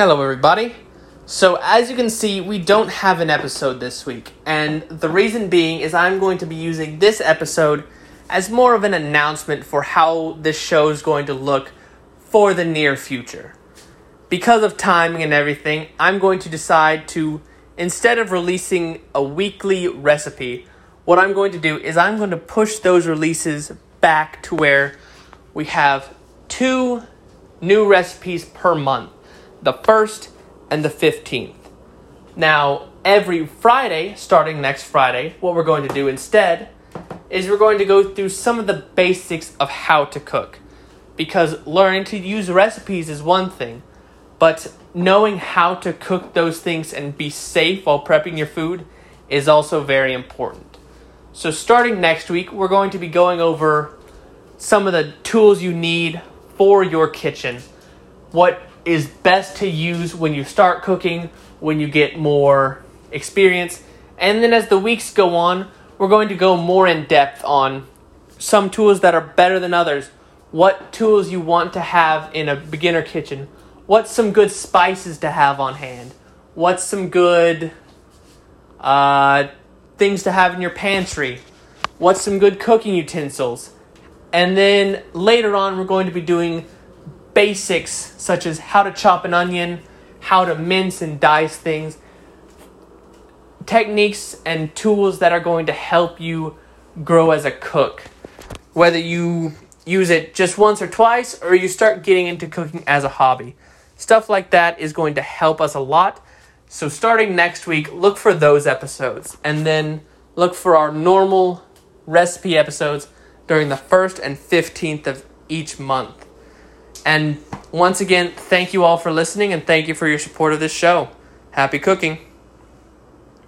Hello, everybody. So, as you can see, we don't have an episode this week, and the reason being is I'm going to be using this episode as more of an announcement for how this show is going to look for the near future. Because of timing and everything, I'm going to decide to, instead of releasing a weekly recipe, what I'm going to do is I'm going to push those releases back to where we have two new recipes per month the 1st and the 15th. Now, every Friday, starting next Friday, what we're going to do instead is we're going to go through some of the basics of how to cook. Because learning to use recipes is one thing, but knowing how to cook those things and be safe while prepping your food is also very important. So, starting next week, we're going to be going over some of the tools you need for your kitchen. What is best to use when you start cooking, when you get more experience. And then as the weeks go on, we're going to go more in depth on some tools that are better than others, what tools you want to have in a beginner kitchen, what's some good spices to have on hand, what's some good uh, things to have in your pantry, what's some good cooking utensils. And then later on, we're going to be doing basics such as how to chop an onion, how to mince and dice things, techniques and tools that are going to help you grow as a cook. Whether you use it just once or twice or you start getting into cooking as a hobby. Stuff like that is going to help us a lot. So, starting next week, look for those episodes and then look for our normal recipe episodes during the 1st and 15th of each month. And once again, thank you all for listening and thank you for your support of this show. Happy cooking.